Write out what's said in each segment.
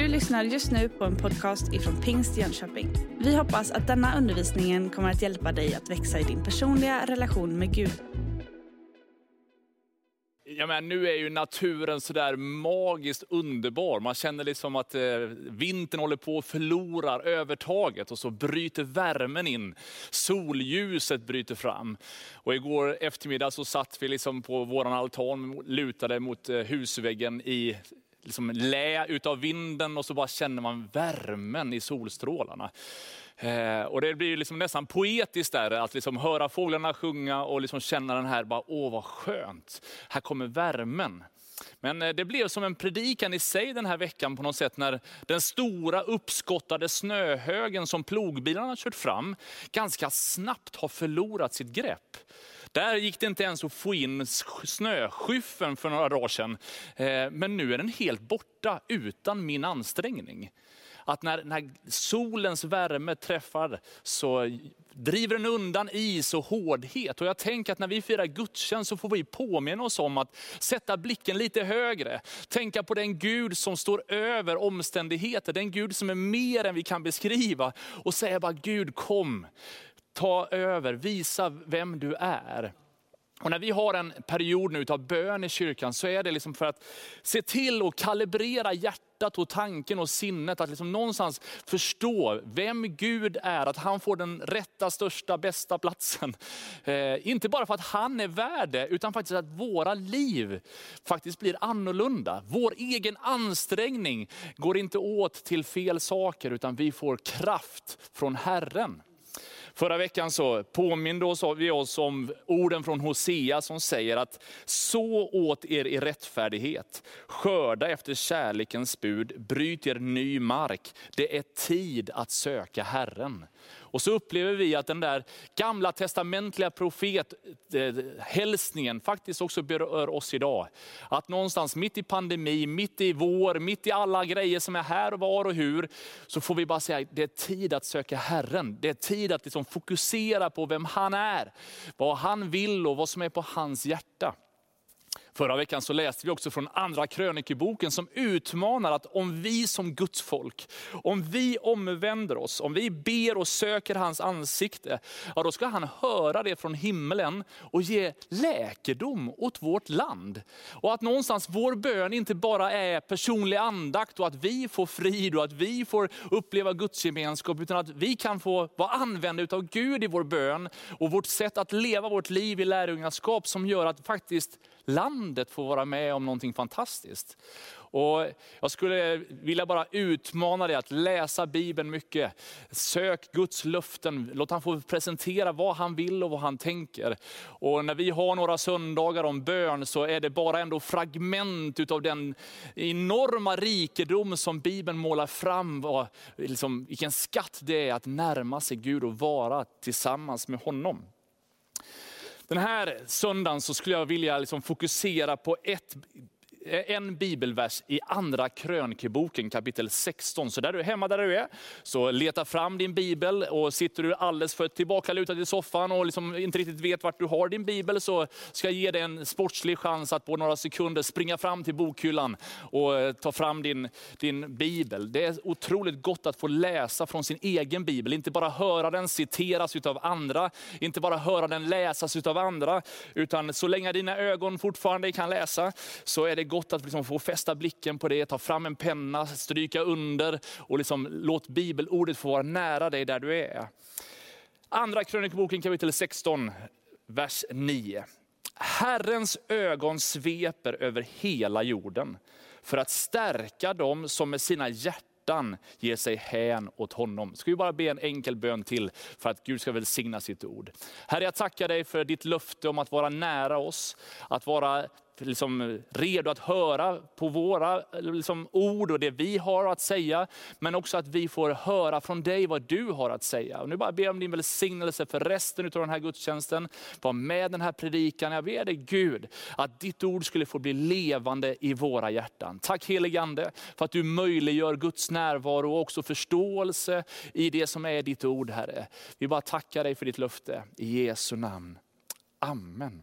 Du lyssnar just nu på en podcast ifrån Pingst Jönköping. Vi hoppas att denna undervisning kommer att hjälpa dig att växa i din personliga relation med Gud. Ja, men nu är ju naturen sådär magiskt underbar. Man känner liksom att eh, vintern håller på att förlora övertaget och så bryter värmen in. Solljuset bryter fram. Och igår eftermiddag så satt vi liksom på vår altan, lutade mot eh, husväggen i liksom lä utav vinden och så bara känner man värmen i solstrålarna. Eh, och det blir liksom nästan poetiskt där, att liksom höra fåglarna sjunga och liksom känna den här, bara, åh vad skönt, här kommer värmen. Men eh, det blev som en predikan i sig den här veckan på något sätt när den stora uppskottade snöhögen som plogbilarna kört fram ganska snabbt har förlorat sitt grepp. Där gick det inte ens att få in snöskyffen för några dagar sedan. Eh, men nu är den helt borta utan min ansträngning. Att när, när solens värme träffar så driver den undan is och hårdhet. Och jag tänker att när vi firar gudstjänst så får vi påminna oss om att sätta blicken lite högre. Tänka på den Gud som står över omständigheter, den Gud som är mer än vi kan beskriva. Och säga bara Gud kom, ta över, visa vem du är. Och när vi har en period nu av bön i kyrkan så är det liksom för att se till att kalibrera hjärtat och tanken och sinnet. Att liksom någonstans förstå vem Gud är, att han får den rätta, största, bästa platsen. Eh, inte bara för att han är värd det, utan faktiskt att våra liv faktiskt blir annorlunda. Vår egen ansträngning går inte åt till fel saker, utan vi får kraft från Herren. Förra veckan så påminde vi oss om orden från Hosea som säger att så åt er i rättfärdighet, skörda efter kärlekens bud, bryt er ny mark. Det är tid att söka Herren. Och så upplever vi att den där gamla testamentliga profethälsningen eh, faktiskt också berör oss idag. Att någonstans mitt i pandemi, mitt i vår, mitt i alla grejer som är här och var och hur, så får vi bara säga att det är tid att söka Herren. Det är tid att liksom fokusera på vem han är, vad han vill och vad som är på hans hjärta. Förra veckan så läste vi också från andra krönikeboken som utmanar att om vi som Guds folk, om vi omvänder oss, om vi ber och söker hans ansikte, ja då ska han höra det från himlen och ge läkedom åt vårt land. Och att någonstans vår bön inte bara är personlig andakt och att vi får frid och att vi får uppleva Guds gemenskap, utan att vi kan få vara använda av Gud i vår bön och vårt sätt att leva vårt liv i lärjungaskap som gör att faktiskt landet får vara med om någonting fantastiskt. Och jag skulle vilja bara utmana dig att läsa Bibeln mycket. Sök Guds löften, låt han få presentera vad han vill och vad han tänker. Och när vi har några söndagar om bön så är det bara ändå fragment av den enorma rikedom som Bibeln målar fram. Vad, liksom, vilken skatt det är att närma sig Gud och vara tillsammans med honom. Den här söndagen så skulle jag vilja liksom fokusera på ett Eh, en bibelvers i andra krönikeboken kapitel 16. Så där du är hemma där du är, så leta fram din bibel och sitter du alldeles för tillbakalutad i soffan och liksom inte riktigt vet vart du har din bibel så ska jag ge dig en sportslig chans att på några sekunder springa fram till bokhyllan och eh, ta fram din, din bibel. Det är otroligt gott att få läsa från sin egen bibel, inte bara höra den citeras av andra, inte bara höra den läsas av andra, utan så länge dina ögon fortfarande kan läsa så är det gott Gott att liksom få fästa blicken på det, ta fram en penna, stryka under och liksom låt bibelordet få vara nära dig där du är. Andra krönikboken kapitel 16, vers 9. Herrens ögon sveper över hela jorden för att stärka dem som med sina hjärtan ger sig hän åt honom. Ska vi bara be en enkel bön till för att Gud ska välsigna sitt ord. Herre jag tackar dig för ditt löfte om att vara nära oss, att vara liksom redo att höra på våra liksom, ord och det vi har att säga. Men också att vi får höra från dig vad du har att säga. Och nu bara ber jag om din välsignelse för resten av den här gudstjänsten. Var med den här predikan. Jag ber dig Gud att ditt ord skulle få bli levande i våra hjärtan. Tack heligande för att du möjliggör Guds närvaro och också förståelse i det som är ditt ord Herre. Vi bara tackar dig för ditt löfte i Jesu namn. Amen.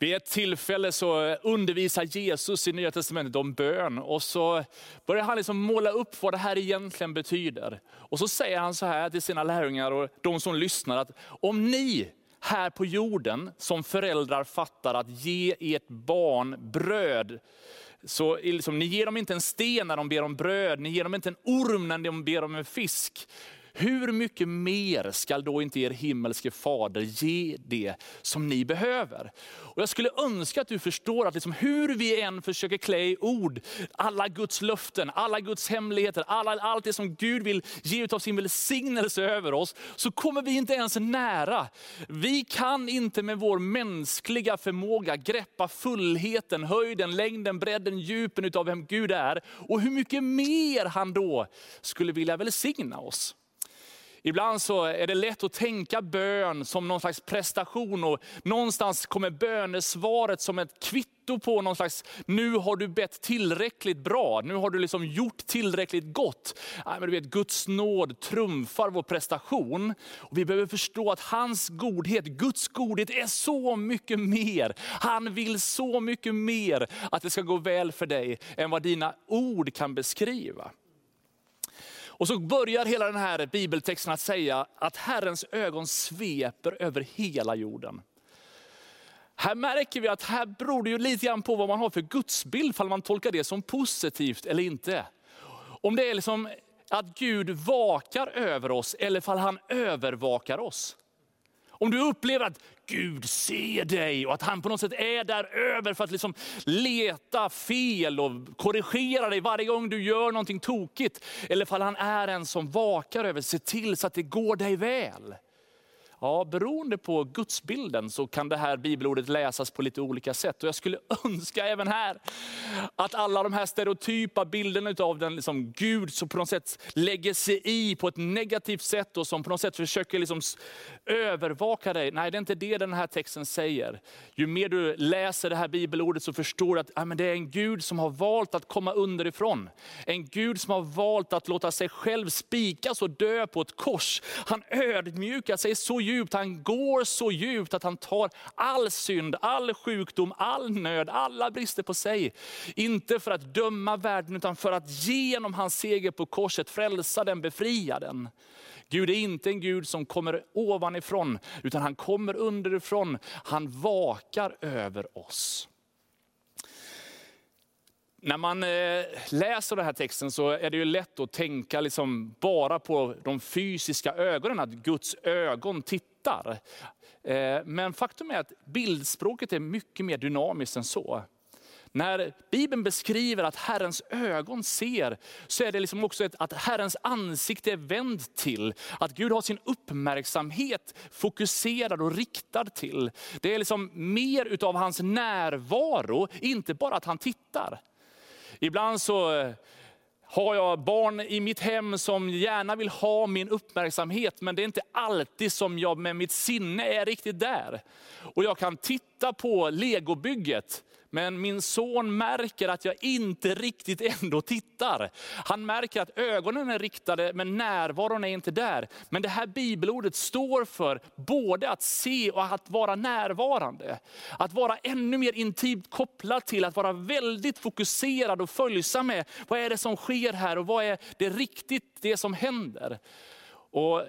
Vid ett tillfälle så undervisar Jesus i Nya Testamentet om bön. Och så börjar han liksom måla upp vad det här egentligen betyder. Och så säger han så här till sina lärjungar och de som lyssnar, att om ni här på jorden som föräldrar fattar att ge ert barn bröd, så liksom, ni ger dem inte en sten när de ber om bröd, ni ger dem inte en orm när de ber om en fisk. Hur mycket mer skall då inte er himmelske fader ge det som ni behöver? Och jag skulle önska att du förstår att liksom hur vi än försöker klä i ord alla Guds löften, alla Guds hemligheter, alla, allt det som Gud vill ge av sin välsignelse över oss, så kommer vi inte ens nära. Vi kan inte med vår mänskliga förmåga greppa fullheten, höjden, längden, bredden, djupen utav vem Gud är. Och hur mycket mer han då skulle vilja välsigna oss. Ibland så är det lätt att tänka bön som någon slags prestation och någonstans kommer bönesvaret som ett kvitto på någon slags, nu har du bett tillräckligt bra, nu har du liksom gjort tillräckligt gott. Nej, men du vet, Guds nåd trumfar vår prestation. Och vi behöver förstå att hans godhet, Guds godhet är så mycket mer. Han vill så mycket mer att det ska gå väl för dig än vad dina ord kan beskriva. Och så börjar hela den här bibeltexten att säga att Herrens ögon sveper över hela jorden. Här märker vi att här beror det ju lite grann på vad man har för gudsbild, om man tolkar det som positivt eller inte. Om det är liksom att Gud vakar över oss eller om han övervakar oss. Om du upplever att Gud ser dig och att han på något sätt är där över för att liksom leta fel och korrigera dig varje gång du gör någonting tokigt. Eller om han är en som vakar över, se till så att det går dig väl. Ja, beroende på gudsbilden så kan det här bibelordet läsas på lite olika sätt. Och jag skulle önska även här att alla de här stereotypa bilderna av den liksom Gud som på något sätt lägger sig i på ett negativt sätt och som på något sätt försöker liksom övervaka dig. Nej, det är inte det den här texten säger. Ju mer du läser det här bibelordet så förstår du att ja, men det är en Gud som har valt att komma underifrån. En Gud som har valt att låta sig själv spikas och dö på ett kors. Han ödmjukar sig så djupt, han går så djupt att han tar all synd, all sjukdom, all nöd, alla brister på sig. Inte för att döma världen utan för att genom hans seger på korset frälsa den, befria den. Gud är inte en Gud som kommer ovanifrån, utan han kommer underifrån. Han vakar över oss. När man eh, läser den här texten så är det ju lätt att tänka liksom bara på de fysiska ögonen, att Guds ögon tittar. Eh, men faktum är att bildspråket är mycket mer dynamiskt än så. När Bibeln beskriver att Herrens ögon ser, så är det liksom också ett, att Herrens ansikte är vänd till. Att Gud har sin uppmärksamhet fokuserad och riktad till. Det är liksom mer utav hans närvaro, inte bara att han tittar. Ibland så eh, har jag barn i mitt hem som gärna vill ha min uppmärksamhet, men det är inte alltid som jag med mitt sinne är riktigt där. Och jag kan titta Titta på legobygget, men min son märker att jag inte riktigt ändå tittar. Han märker att ögonen är riktade men närvaron är inte där. Men det här bibelordet står för både att se och att vara närvarande. Att vara ännu mer intimt kopplad till att vara väldigt fokuserad och följsam med vad är det som sker här och vad är det riktigt det som händer. Och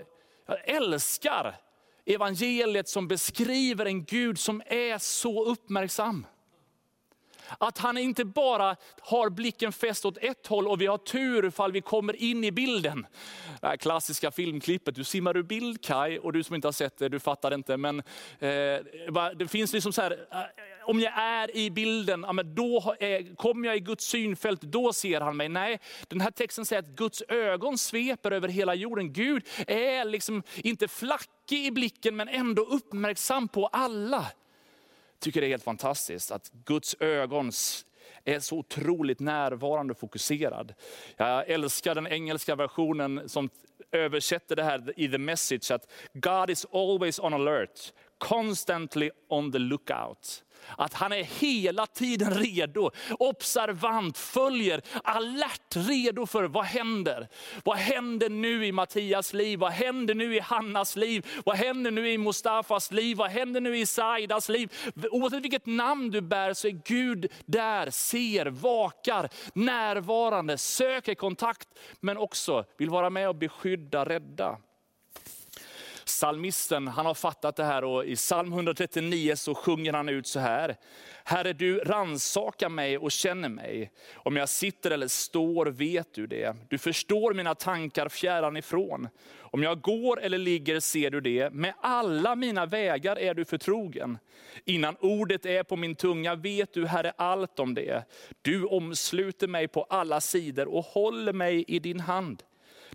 jag älskar evangeliet som beskriver en Gud som är så uppmärksam. Att han inte bara har blicken fäst åt ett håll och vi har tur ifall vi kommer in i bilden. Det här klassiska filmklippet, du simmar ur bild Kai, och du som inte har sett det, du fattar inte. Men eh, det finns liksom så här, eh, om jag är i bilden, ja, men då är, eh, kommer jag i Guds synfält, då ser han mig. Nej, den här texten säger att Guds ögon sveper över hela jorden. Gud är liksom inte flack, tråkig i blicken men ändå uppmärksam på alla tycker det är helt fantastiskt att Guds ögon är så otroligt närvarande och fokuserad. Jag älskar den engelska versionen som översätter det här i the message, att God is always on alert, constantly on the lookout. Att han är hela tiden redo, observant, följer, alert, redo för vad händer. Vad händer nu i Mattias liv? Vad händer nu i Hannas liv? Vad händer nu i Mustafas liv? Vad händer nu i Saidas liv? Oavsett vilket namn du bär så är Gud där, ser, vakar, närvarande, söker kontakt, men också vill vara med och beskydda, rädda. Salmisten han har fattat det här och i psalm 139 så sjunger han ut så här. Herre du ransakar mig och känner mig. Om jag sitter eller står vet du det. Du förstår mina tankar fjärran ifrån. Om jag går eller ligger ser du det. Med alla mina vägar är du förtrogen. Innan ordet är på min tunga vet du Herre allt om det. Du omsluter mig på alla sidor och håller mig i din hand.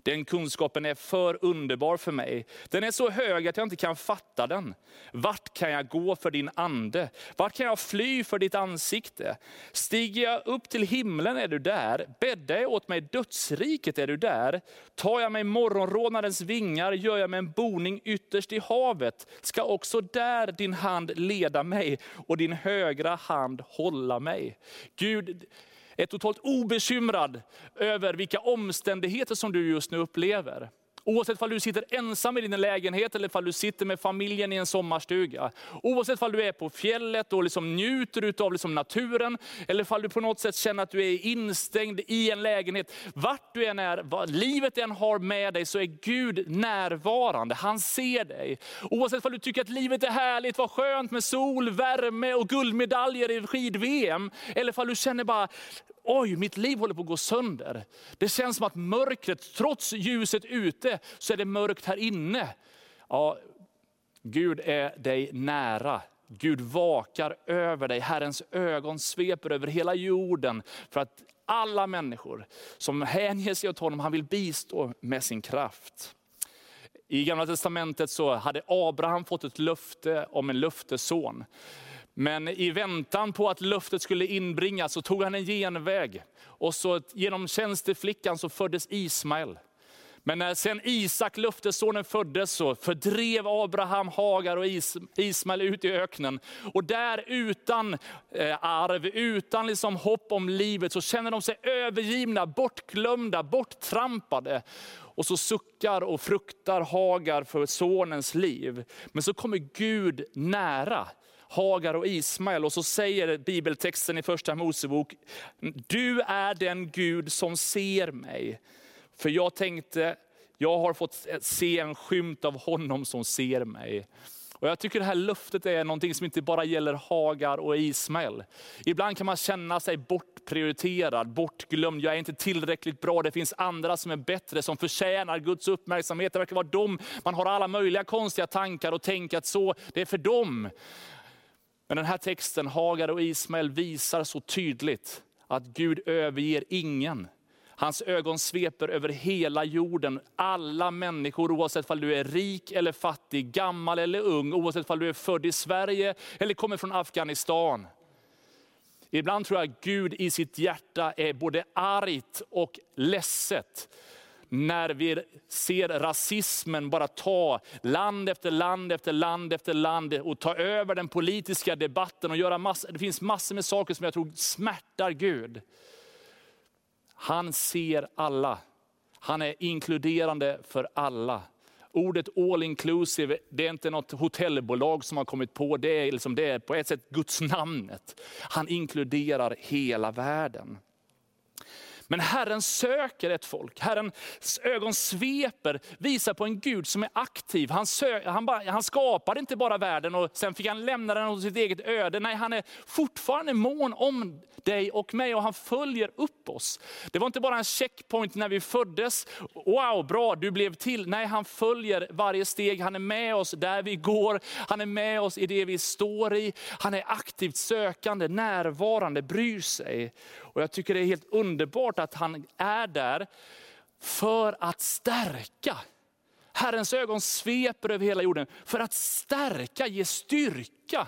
Den kunskapen är för underbar för mig. Den är så hög att jag inte kan fatta den. Vart kan jag gå för din ande? Vart kan jag fly för ditt ansikte? Stiger jag upp till himlen är du där. Bäddar jag åt mig dödsriket är du där. Tar jag mig morgonrådnadens vingar, gör jag mig en boning ytterst i havet, ska också där din hand leda mig och din högra hand hålla mig. Gud, är totalt obekymrad över vilka omständigheter som du just nu upplever. Oavsett om du sitter ensam i din lägenhet eller om du sitter med familjen i en sommarstuga. Oavsett om du är på fjället och liksom njuter av liksom naturen, eller om du på något sätt känner att du är instängd i en lägenhet. Vart du än är, vad livet än har med dig, så är Gud närvarande. Han ser dig. Oavsett om du tycker att livet är härligt, vad skönt med sol, värme och guldmedaljer i skid-VM. Eller om du känner bara, oj, mitt liv håller på att gå sönder. Det känns som att mörkret, trots ljuset ute, så är det mörkt här inne. Ja, Gud är dig nära. Gud vakar över dig. Herrens ögon sveper över hela jorden för att alla människor som hänger sig åt honom, han vill bistå med sin kraft. I gamla testamentet så hade Abraham fått ett löfte om en löftesson. Men i väntan på att löftet skulle inbringas så tog han en genväg. Och så genom tjänsteflickan så föddes Ismael. Men när sen Isak, löftessonen, föddes så fördrev Abraham Hagar och Ismael ut i öknen. Och där utan eh, arv, utan liksom hopp om livet, så känner de sig övergivna, bortglömda, borttrampade. Och så suckar och fruktar Hagar för sonens liv. Men så kommer Gud nära. Hagar och Ismael. Och så säger bibeltexten i första Mosebok, du är den Gud som ser mig. För jag tänkte, jag har fått se en skymt av honom som ser mig. Och Jag tycker det här löftet är någonting som inte bara gäller Hagar och Ismael. Ibland kan man känna sig bortprioriterad, bortglömd. Jag är inte tillräckligt bra, det finns andra som är bättre, som förtjänar Guds uppmärksamhet. Det verkar vara dem. Man har alla möjliga konstiga tankar och tänker att så, det är för dem. Men den här texten, Hagar och Ismael, visar så tydligt att Gud överger ingen. Hans ögon sveper över hela jorden. Alla människor, oavsett om du är rik eller fattig, gammal eller ung, oavsett om du är född i Sverige eller kommer från Afghanistan. Ibland tror jag att Gud i sitt hjärta är både argt och ledset när vi ser rasismen bara ta land efter land efter land efter land och ta över den politiska debatten och göra massor, det finns massor med saker som jag tror smärtar Gud. Han ser alla. Han är inkluderande för alla. Ordet all inclusive, det är inte något hotellbolag som har kommit på det, är, liksom, det är på ett sätt Guds namnet. Han inkluderar hela världen. Men Herren söker ett folk. Herrens ögon sveper, visar på en Gud som är aktiv. Han, sö, han, bara, han skapade inte bara världen och sen fick han lämna den åt sitt eget öde. Nej, han är fortfarande mån om dig och mig och han följer upp oss. Det var inte bara en checkpoint när vi föddes. Wow, bra, du blev till. Nej, han följer varje steg. Han är med oss där vi går. Han är med oss i det vi står i. Han är aktivt sökande, närvarande, bryr sig. Och Jag tycker det är helt underbart att han är där för att stärka. Herrens ögon sveper över hela jorden för att stärka, ge styrka.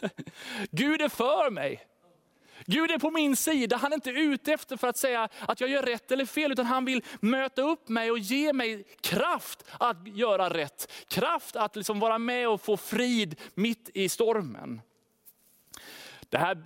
Gud är för mig. Gud är på min sida. Han är inte ute efter för att säga att jag gör rätt eller fel, utan han vill möta upp mig och ge mig kraft att göra rätt. Kraft att liksom vara med och få frid mitt i stormen. Det här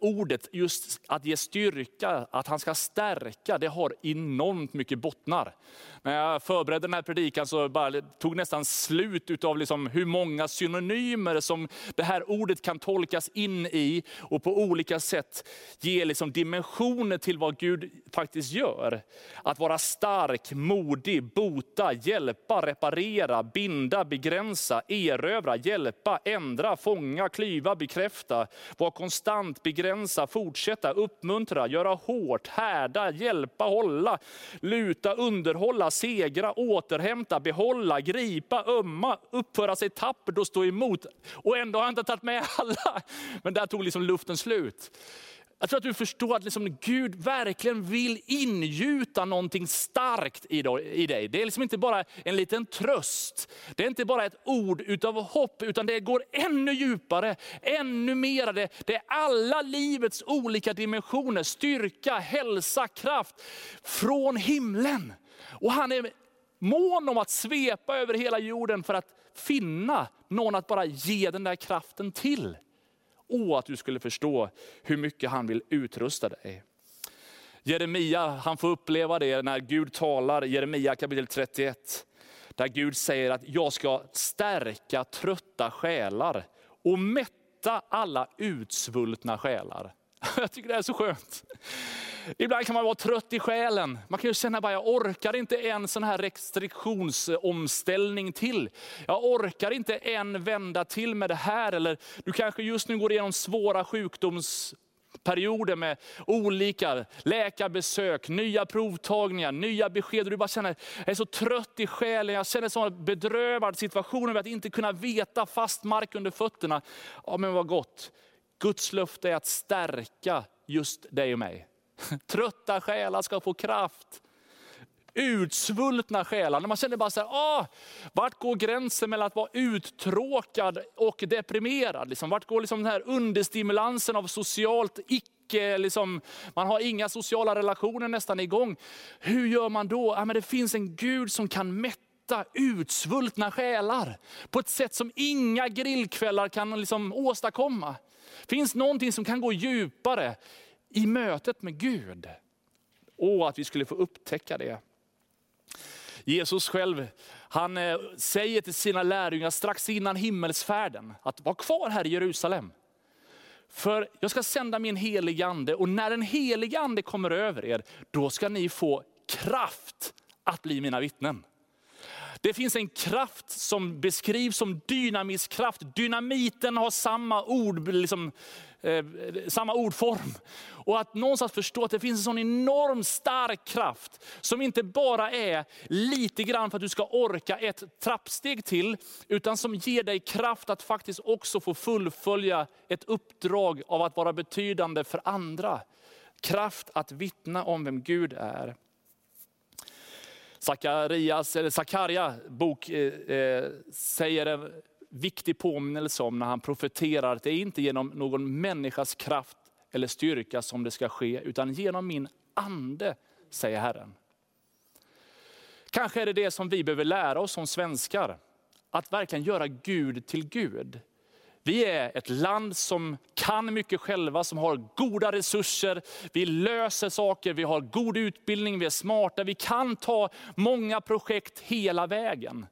Ordet, just att ge styrka, att han ska stärka, det har enormt mycket bottnar. När jag förberedde den här predikan så bara tog nästan slut av liksom hur många synonymer som det här ordet kan tolkas in i och på olika sätt ge liksom dimensioner till vad Gud faktiskt gör. Att vara stark, modig, bota, hjälpa, reparera, binda, begränsa, erövra, hjälpa, ändra, fånga, klyva, bekräfta, vara konstant, begränsa, fortsätta, uppmuntra, göra hårt, härda, hjälpa, hålla, luta, underhålla, segra, återhämta, behålla, gripa, ömma, uppföra sig tappert och stå emot. Och ändå har jag inte tagit med alla. Men där tog liksom luften slut. Jag tror att du förstår att liksom Gud verkligen vill ingjuta någonting starkt i dig. Det är liksom inte bara en liten tröst. Det är inte bara ett ord utav hopp, utan det går ännu djupare, ännu mer. Det, det är alla livets olika dimensioner, styrka, hälsa, kraft från himlen. Och han är mån om att svepa över hela jorden för att finna någon att bara ge den där kraften till. Och att du skulle förstå hur mycket han vill utrusta dig. Jeremia han får uppleva det när Gud talar, Jeremia kapitel 31. Där Gud säger att jag ska stärka trötta själar och mätta alla utsvultna själar. Jag tycker det är så skönt. Ibland kan man vara trött i själen. Man kan ju känna att jag orkar inte en sån här restriktionsomställning till. Jag orkar inte en vända till med det här. Eller du kanske just nu går igenom svåra sjukdomsperioder med olika läkarbesök, nya provtagningar, nya besked. Och du bara känner, jag är så trött i själen, jag känner sån bedrövad situation över att inte kunna veta fast mark under fötterna. Ja men vad gott, Guds löfte är att stärka just dig och mig. Trötta själar ska få kraft. Utsvultna själar, när man känner bara så här, ah, vart går gränsen mellan att vara uttråkad och deprimerad? Liksom, vart går liksom den här understimulansen av socialt icke, liksom, man har inga sociala relationer nästan igång. Hur gör man då? Ja, men det finns en Gud som kan mätta utsvultna själar på ett sätt som inga grillkvällar kan liksom åstadkomma. Finns någonting som kan gå djupare i mötet med Gud. Och att vi skulle få upptäcka det. Jesus själv, han eh, säger till sina lärjungar strax innan himmelsfärden, att var kvar här i Jerusalem. För jag ska sända min helige ande och när den helige ande kommer över er, då ska ni få kraft att bli mina vittnen. Det finns en kraft som beskrivs som dynamisk kraft. Dynamiten har samma ord, liksom, eh, samma ordform. Och att någonstans förstå att det finns en sån enorm stark kraft som inte bara är lite grann för att du ska orka ett trappsteg till, utan som ger dig kraft att faktiskt också få fullfölja ett uppdrag av att vara betydande för andra. Kraft att vittna om vem Gud är. Sakarias, eller Sakarja bok eh, eh, säger en viktig påminnelse om när han profeterar att det är inte genom någon människas kraft eller styrka som det ska ske, utan genom min ande, säger Herren. Kanske är det det som vi behöver lära oss som svenskar. Att verkligen göra Gud till Gud. Vi är ett land som kan mycket själva, som har goda resurser. Vi löser saker, vi har god utbildning, vi är smarta, vi kan ta många projekt hela vägen.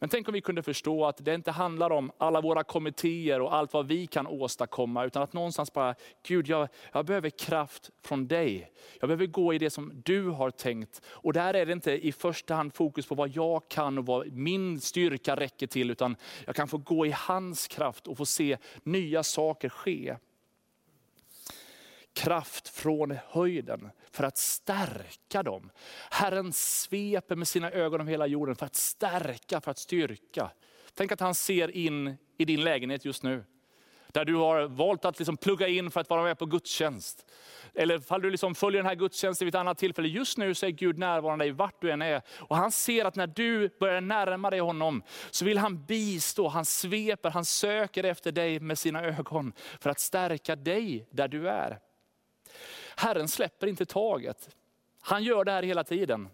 Men tänk om vi kunde förstå att det inte handlar om alla våra kommittéer och allt vad vi kan åstadkomma, utan att någonstans bara, Gud jag, jag behöver kraft från dig. Jag behöver gå i det som du har tänkt. Och där är det inte i första hand fokus på vad jag kan och vad min styrka räcker till, utan jag kan få gå i hans kraft och få se nya saker ske kraft från höjden för att stärka dem. Herren sveper med sina ögon om hela jorden för att stärka, för att styrka. Tänk att han ser in i din lägenhet just nu. Där du har valt att liksom plugga in för att vara med på gudstjänst. Eller fall du liksom följer den här gudstjänsten vid ett annat tillfälle. Just nu så är Gud närvarande i vart du än är. Och han ser att när du börjar närma dig honom, så vill han bistå, han sveper, han söker efter dig med sina ögon. För att stärka dig där du är. Herren släpper inte taget. Han gör det här hela tiden.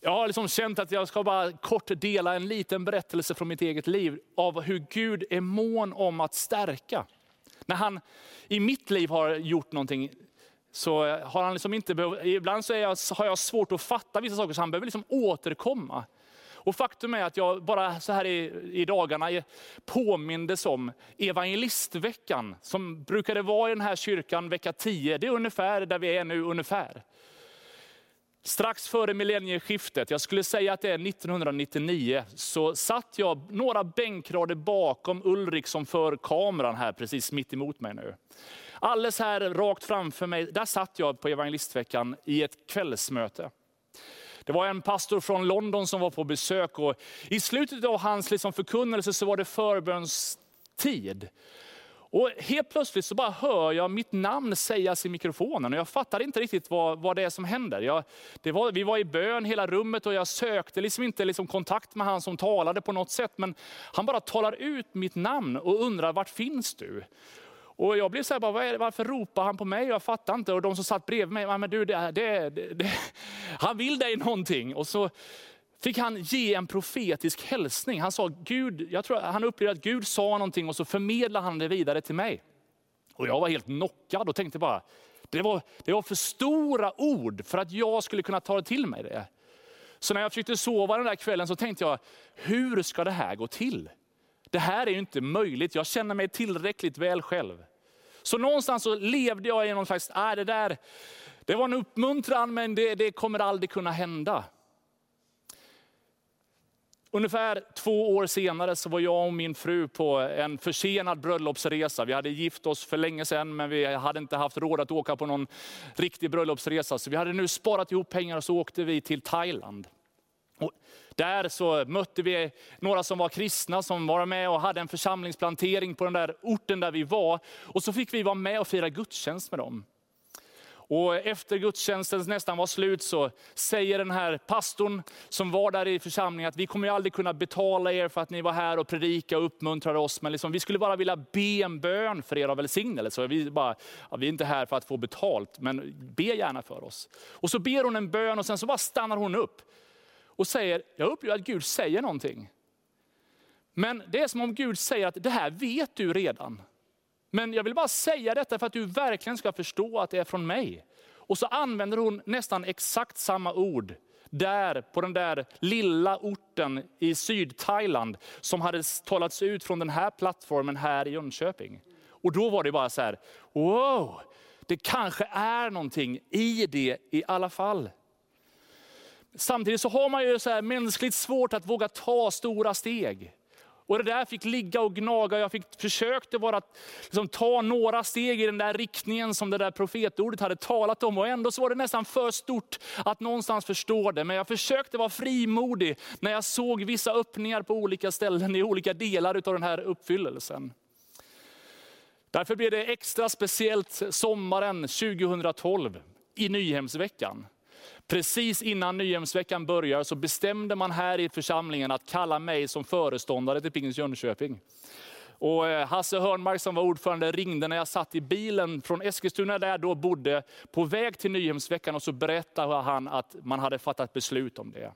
Jag har liksom känt att jag ska bara kort dela en liten berättelse från mitt eget liv av hur Gud är mån om att stärka. När han i mitt liv har gjort någonting så har han liksom inte behövt, ibland så jag, har jag svårt att fatta vissa saker så han behöver liksom återkomma. Och faktum är att jag bara så här i, i dagarna påmindes om evangelistveckan som brukade vara i den här kyrkan vecka 10. Det är ungefär där vi är nu ungefär. Strax före millennieskiftet, jag skulle säga att det är 1999, så satt jag några bänkrader bakom Ulrik som för kameran här precis mitt emot mig nu. Alldeles här rakt framför mig, där satt jag på evangelistveckan i ett kvällsmöte. Det var en pastor från London som var på besök och i slutet av hans liksom förkunnelse så var det förbönstid. Och helt plötsligt så bara hör jag mitt namn sägas i mikrofonen och jag fattar inte riktigt vad, vad det är som händer. Jag, det var, vi var i bön hela rummet och jag sökte liksom inte liksom kontakt med han som talade på något sätt. Men han bara talar ut mitt namn och undrar, vart finns du? Och jag blev så här, bara, varför ropar han på mig? Jag fattar inte. Och de som satt bredvid mig, men du, det, det, det, han vill dig någonting. Och så fick han ge en profetisk hälsning. Han sa, Gud, jag tror han upplevde att Gud sa någonting och så förmedlade han det vidare till mig. Och jag var helt knockad och tänkte bara, det var, det var för stora ord för att jag skulle kunna ta till mig det. Så när jag försökte sova den där kvällen så tänkte jag, hur ska det här gå till? Det här är ju inte möjligt, jag känner mig tillräckligt väl själv. Så någonstans så levde jag i någon slags, äh, det där, det var en uppmuntran men det, det kommer aldrig kunna hända. Ungefär två år senare så var jag och min fru på en försenad bröllopsresa. Vi hade gift oss för länge sedan men vi hade inte haft råd att åka på någon riktig bröllopsresa. Så vi hade nu sparat ihop pengar och så åkte vi till Thailand. Och där så mötte vi några som var kristna som var med och hade en församlingsplantering på den där orten där vi var. Och så fick vi vara med och fira gudstjänst med dem. Och efter gudstjänsten nästan var slut så säger den här pastorn som var där i församlingen att vi kommer aldrig kunna betala er för att ni var här och predika och uppmuntrade oss. Men liksom, vi skulle bara vilja be en bön för er av välsignelse. Vi, bara, ja, vi är inte här för att få betalt, men be gärna för oss. Och så ber hon en bön och sen så bara stannar hon upp och säger, jag upplever att Gud säger någonting. Men det är som om Gud säger att det här vet du redan. Men jag vill bara säga detta för att du verkligen ska förstå att det är från mig. Och så använder hon nästan exakt samma ord där på den där lilla orten i Sydthailand som hade talats ut från den här plattformen här i Jönköping. Och då var det bara så här, wow, det kanske är någonting i det i alla fall. Samtidigt så har man ju så här mänskligt svårt att våga ta stora steg. Och det där fick ligga och gnaga. Jag fick försökte bara liksom, ta några steg i den där riktningen som det där profetordet hade talat om. Och ändå så var det nästan för stort att någonstans förstå det. Men jag försökte vara frimodig när jag såg vissa öppningar på olika ställen i olika delar av den här uppfyllelsen. Därför blev det extra speciellt sommaren 2012 i Nyhemsveckan. Precis innan Nyhemsveckan börjar så bestämde man här i församlingen att kalla mig som föreståndare till Pingst Jönköping. Och eh, Hasse Hörnmark som var ordförande ringde när jag satt i bilen från Eskilstuna där jag då bodde, på väg till Nyhemsveckan och så berättade han att man hade fattat beslut om det.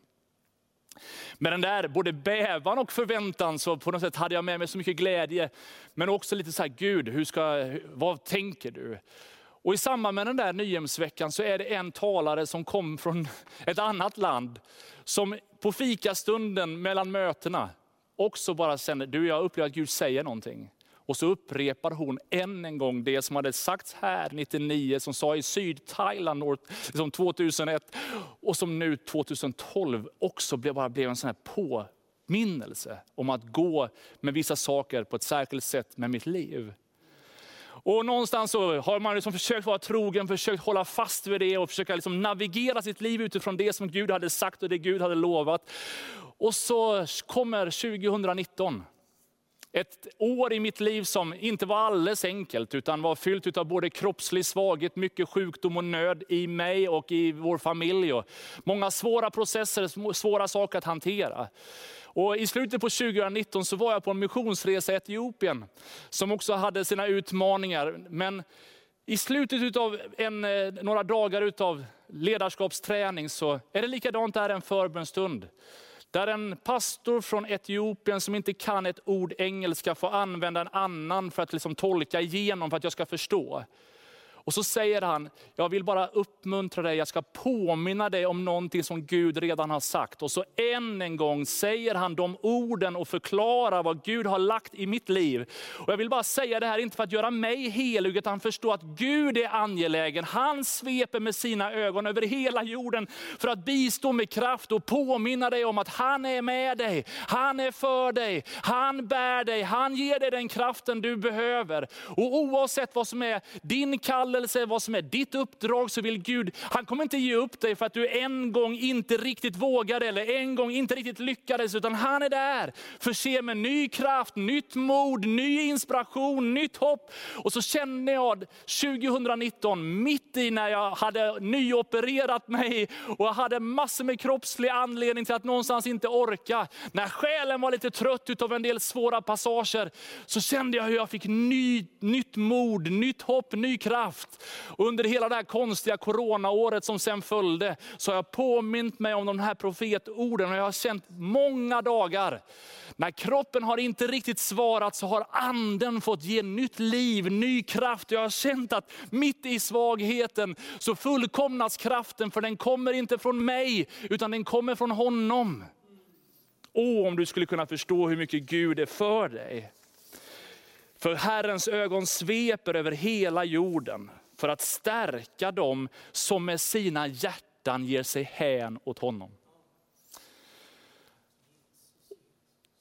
Med den där både bävan och förväntan så på något sätt hade jag med mig så mycket glädje. Men också lite så här, Gud, hur ska, vad tänker du? Och I samband med den där Nyhemsveckan så är det en talare som kom från ett annat land, som på fikastunden mellan mötena också bara känner, du jag upplever att Gud säger någonting. Och så upprepar hon än en gång det som hade sagts här 99, som sa i Sydthailand liksom 2001 och som nu 2012 också blev, bara blev en sån här påminnelse om att gå med vissa saker på ett särskilt sätt med mitt liv. Och någonstans så har man liksom försökt vara trogen, försökt hålla fast vid det och försöka liksom navigera sitt liv utifrån det som Gud hade sagt och det Gud hade lovat. Och så kommer 2019. Ett år i mitt liv som inte var alldeles enkelt, utan var fyllt av både kroppslig svaghet, mycket sjukdom och nöd i mig och i vår familj. Och många svåra processer, svåra saker att hantera. Och I slutet på 2019 så var jag på en missionsresa i Etiopien, som också hade sina utmaningar. Men i slutet av en, eh, några dagar av ledarskapsträning så är det likadant där en förbönstund. Där en pastor från Etiopien som inte kan ett ord engelska får använda en annan för att liksom tolka igenom, för att jag ska förstå. Och så säger han, jag vill bara uppmuntra dig, jag ska påminna dig om någonting som Gud redan har sagt. Och så än en gång säger han de orden och förklarar vad Gud har lagt i mitt liv. Och jag vill bara säga det här, inte för att göra mig helig, utan förstå att Gud är angelägen. Han sveper med sina ögon över hela jorden för att bistå med kraft och påminna dig om att han är med dig. Han är för dig, han bär dig, han ger dig den kraften du behöver. Och oavsett vad som är din kallelse, kallelse, vad som är ditt uppdrag, så vill Gud, han kommer inte ge upp dig för att du en gång inte riktigt vågade eller en gång inte riktigt lyckades, utan han är där. Förse med ny kraft, nytt mod, ny inspiration, nytt hopp. Och så kände jag 2019, mitt i när jag hade nyopererat mig och hade massor med kroppslig anledning till att någonstans inte orka. När själen var lite trött utav en del svåra passager, så kände jag hur jag fick ny, nytt mod, nytt hopp, ny kraft kraft. Under hela det här konstiga coronaåret som sen följde, så har jag påmint mig om de här profetorden. Och jag har känt många dagar, när kroppen har inte riktigt svarat, så har anden fått ge nytt liv, ny kraft. Jag har känt att mitt i svagheten så fullkomnas kraften, för den kommer inte från mig, utan den kommer från honom. Åh, om du skulle kunna förstå hur mycket Gud är för dig. För Herrens ögon sveper över hela jorden för att stärka dem som med sina hjärtan ger sig hän åt honom.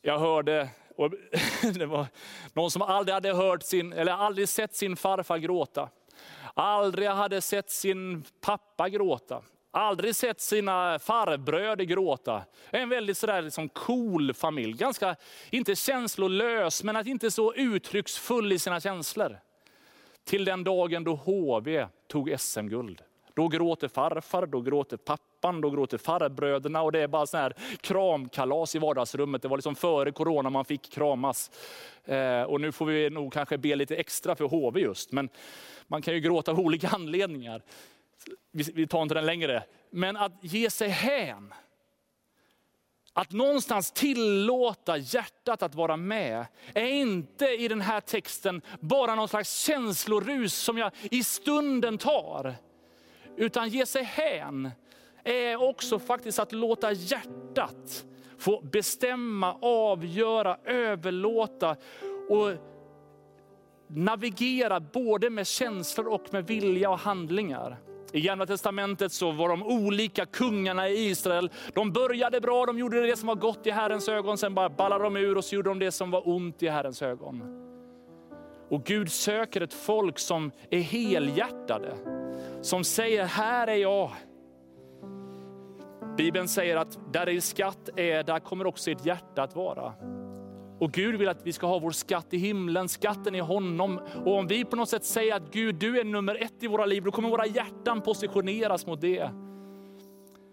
Jag hörde, och det var någon som aldrig hade hört sin, eller aldrig sett sin farfar gråta. Aldrig hade sett sin pappa gråta. Aldrig sett sina farbröder gråta. En väldigt sådär liksom cool familj. Ganska, inte känslolös, men att inte så uttrycksfull i sina känslor. Till den dagen då HV tog SM-guld. Då gråter farfar, då gråter pappan, då gråter farbröderna och det är bara sån här kramkalas i vardagsrummet. Det var liksom före corona man fick kramas. Eh, och nu får vi nog kanske be lite extra för HV just, men man kan ju gråta av olika anledningar vi tar inte den längre. Men att ge sig hän. Att någonstans tillåta hjärtat att vara med, är inte i den här texten bara någon slags känslorus som jag i stunden tar. Utan ge sig hän är också faktiskt att låta hjärtat få bestämma, avgöra, överlåta och navigera både med känslor och med vilja och handlingar. I gamla testamentet så var de olika kungarna i Israel, de började bra, de gjorde det som var gott i Herrens ögon, sen bara ballade de ur och så gjorde de det som var ont i Herrens ögon. Och Gud söker ett folk som är helhjärtade, som säger, här är jag. Bibeln säger att där din skatt är, där kommer också ert hjärta att vara. Och Gud vill att vi ska ha vår skatt i himlen, skatten i honom. Och om vi på något sätt säger att Gud, du är nummer ett i våra liv, då kommer våra hjärtan positioneras mot det.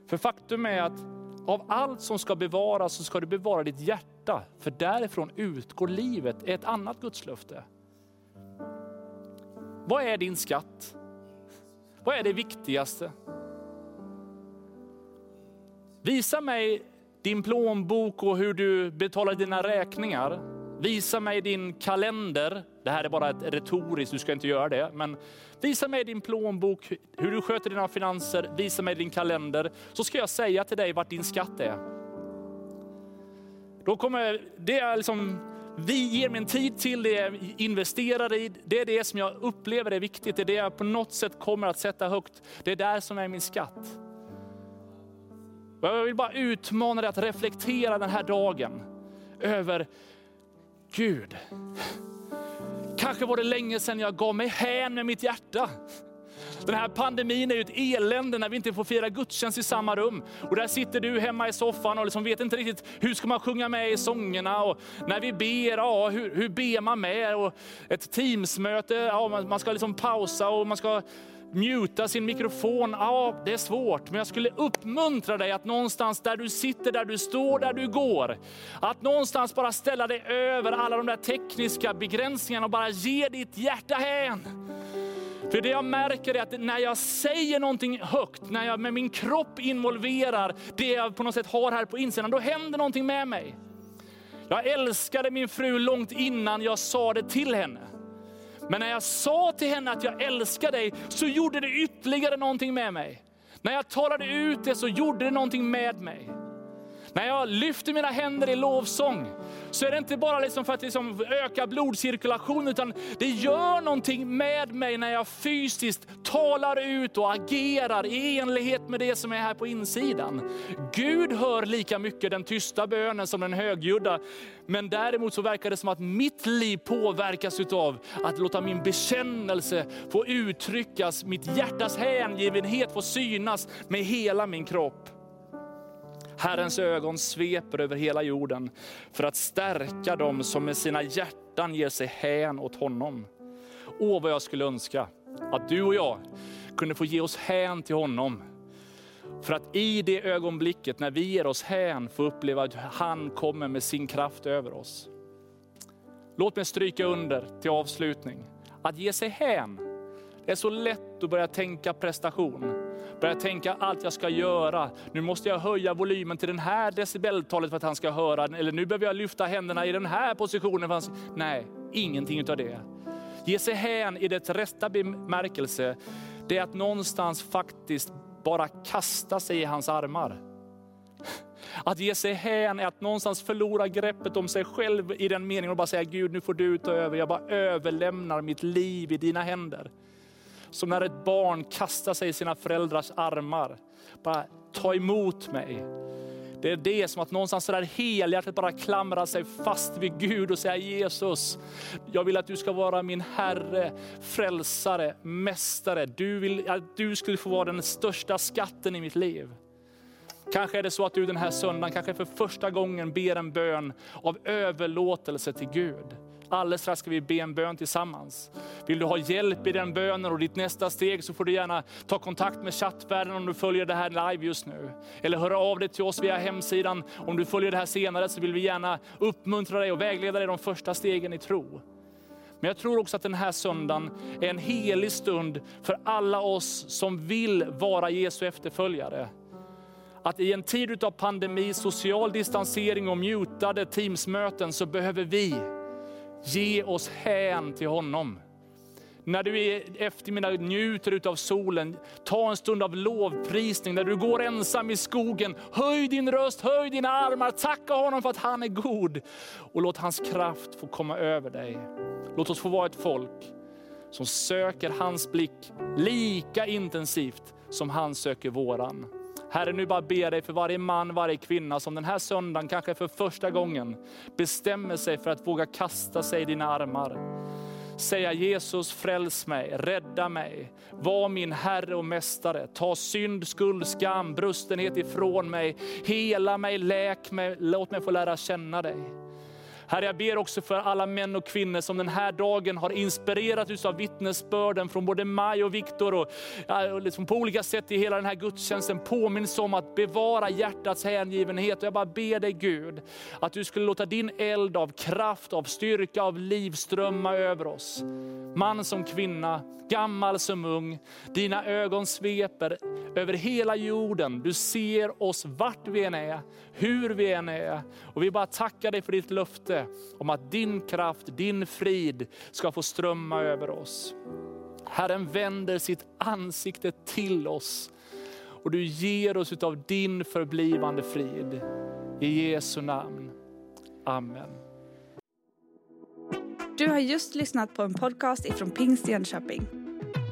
För faktum är att av allt som ska bevaras så ska du bevara ditt hjärta, för därifrån utgår livet, är ett annat gudslöfte. Vad är din skatt? Vad är det viktigaste? Visa mig din plånbok och hur du betalar dina räkningar. Visa mig din kalender. Det här är bara ett retoriskt, du ska inte göra det. Men visa mig din plånbok, hur du sköter dina finanser. Visa mig din kalender. Så ska jag säga till dig vart din skatt är. Då kommer, det är liksom, vi ger min tid till det, jag investerar i. Det är det som jag upplever är viktigt. Det är det jag på något sätt kommer att sätta högt. Det är där som är min skatt. Jag vill bara utmana dig att reflektera den här dagen över Gud. Kanske var det länge sedan jag gav mig hän med mitt hjärta. Den här pandemin är ju ett elände när vi inte får fira gudstjänst i samma rum. Och där sitter du hemma i soffan och liksom vet inte riktigt hur ska man sjunga med i sångerna. Och när vi ber, ja, hur, hur ber man med? Och ett teamsmöte, ja, man, man ska liksom pausa och man ska muta sin mikrofon. Ja, det är svårt, men jag skulle uppmuntra dig att någonstans där du sitter, där du står, där du går, att någonstans bara ställa dig över alla de där tekniska begränsningarna och bara ge ditt hjärta hän. För det jag märker är att när jag säger någonting högt, när jag med min kropp involverar det jag på något sätt har här på insidan, då händer någonting med mig. Jag älskade min fru långt innan jag sa det till henne. Men när jag sa till henne att jag älskar dig, så gjorde det ytterligare någonting med mig. När jag talade ut det så gjorde det någonting med mig. När jag lyfter mina händer i lovsång, så är det inte bara liksom för att liksom öka blodcirkulationen, utan det gör någonting med mig när jag fysiskt talar ut och agerar i enlighet med det som är här på insidan. Gud hör lika mycket den tysta bönen som den högljudda. Men däremot så verkar det som att mitt liv påverkas av att låta min bekännelse få uttryckas, mitt hjärtas hängivenhet få synas med hela min kropp. Herrens ögon sveper över hela jorden för att stärka dem som med sina hjärtan ger sig hän åt honom. Åh vad jag skulle önska att du och jag kunde få ge oss hän till honom. För att i det ögonblicket när vi ger oss hän få uppleva att han kommer med sin kraft över oss. Låt mig stryka under till avslutning. Att ge sig hän, det är så lätt att börja tänka prestation. Börjar tänka allt jag ska göra. Nu måste jag höja volymen till den här decibeltalet för att han ska höra. Eller nu behöver jag lyfta händerna i den här positionen. För han... Nej, ingenting av det. Ge sig hän i det rätta bemärkelse, det är att någonstans faktiskt bara kasta sig i hans armar. Att ge sig hän är att någonstans förlora greppet om sig själv i den meningen och bara säga Gud nu får du ta över. Jag bara överlämnar mitt liv i dina händer. Som när ett barn kastar sig i sina föräldrars armar. Bara ta emot mig. Det är det som att någonstans där helhjärtat bara klamra sig fast vid Gud och säga Jesus, jag vill att du ska vara min Herre, frälsare, mästare. Du vill att du skulle få vara den största skatten i mitt liv. Kanske är det så att du den här söndagen, kanske för första gången ber en bön av överlåtelse till Gud. Alldeles strax ska vi be en bön tillsammans. Vill du ha hjälp i den bönen och ditt nästa steg så får du gärna ta kontakt med chattvärlden om du följer det här live just nu. Eller höra av dig till oss via hemsidan. Om du följer det här senare så vill vi gärna uppmuntra dig och vägleda dig de första stegen i tro. Men jag tror också att den här söndagen är en helig stund för alla oss som vill vara Jesu efterföljare. Att i en tid av pandemi, social distansering och mutade teamsmöten så behöver vi Ge oss hän till honom. När du i eftermiddag njuter av solen, ta en stund av lovprisning. När du går ensam i skogen, höj din röst, höj dina armar, tacka honom för att han är god. Och låt hans kraft få komma över dig. Låt oss få vara ett folk som söker hans blick lika intensivt som han söker våran. Herre, nu bara ber dig för varje man, varje kvinna som den här söndagen, kanske för första gången, bestämmer sig för att våga kasta sig i dina armar. Säga Jesus fräls mig, rädda mig, var min Herre och Mästare. Ta synd, skuld, skam, brustenhet ifrån mig. Hela mig, läk mig, låt mig få lära känna dig. Herre, jag ber också för alla män och kvinnor som den här dagen har inspirerats av vittnesbörden från både Maj och Viktor och liksom på olika sätt i hela den här gudstjänsten påminns om att bevara hjärtats hängivenhet. Och jag bara ber dig Gud, att du skulle låta din eld av kraft, av styrka, av liv strömma över oss. Man som kvinna, gammal som ung. Dina ögon sveper över hela jorden. Du ser oss vart vi än är, hur vi än är. Och vi bara tackar dig för ditt löfte om att din kraft, din frid ska få strömma över oss. Herren vänder sitt ansikte till oss och du ger oss av din förblivande frid. I Jesu namn. Amen. Du har just lyssnat på en podcast ifrån Pingst Jönköping.